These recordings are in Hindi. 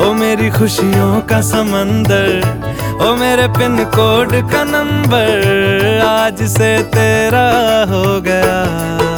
ओ मेरी खुशियों का समंदर, ओ मेरे पिन कोड का नंबर, आज से तेरा हो गया।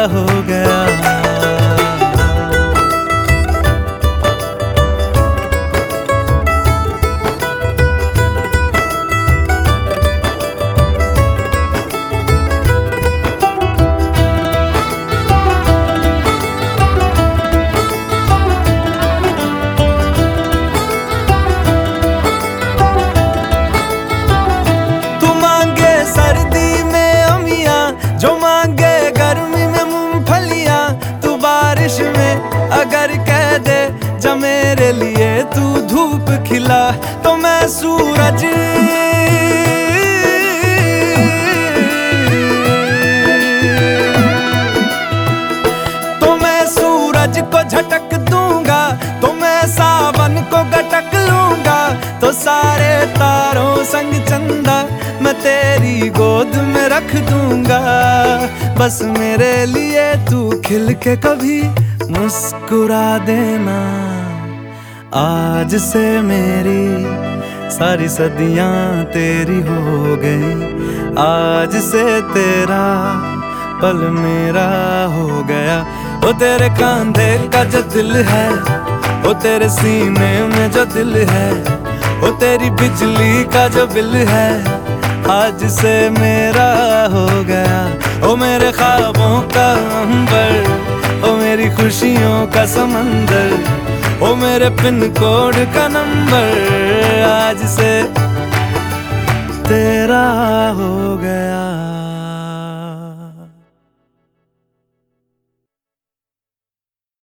लिए तू धूप खिला तो मैं सूरज। तो मैं सूरज को झटक दूँगा तो मैं सावन को गटक लूँगा। तो सारे तारों संग चंदा मैं तेरी गोद में रख दूँगा। बस मेरे लिए तू खिल के कभी मुस्कुरा देना। आज से मेरी सारी सदियाँ तेरी हो गई। आज से तेरा पल मेरा हो गया। वो तेरे कांधे का जो दिल है वो तेरे सीने में जो दिल है वो तेरी बिजली का जो बिल है, आज से मेरा हो गया। ओ मेरे ख्वाबों का अंबर, ओ मेरी खुशियों का समंदर ओ मेरे पिन कोड का नंबर आज से तेरा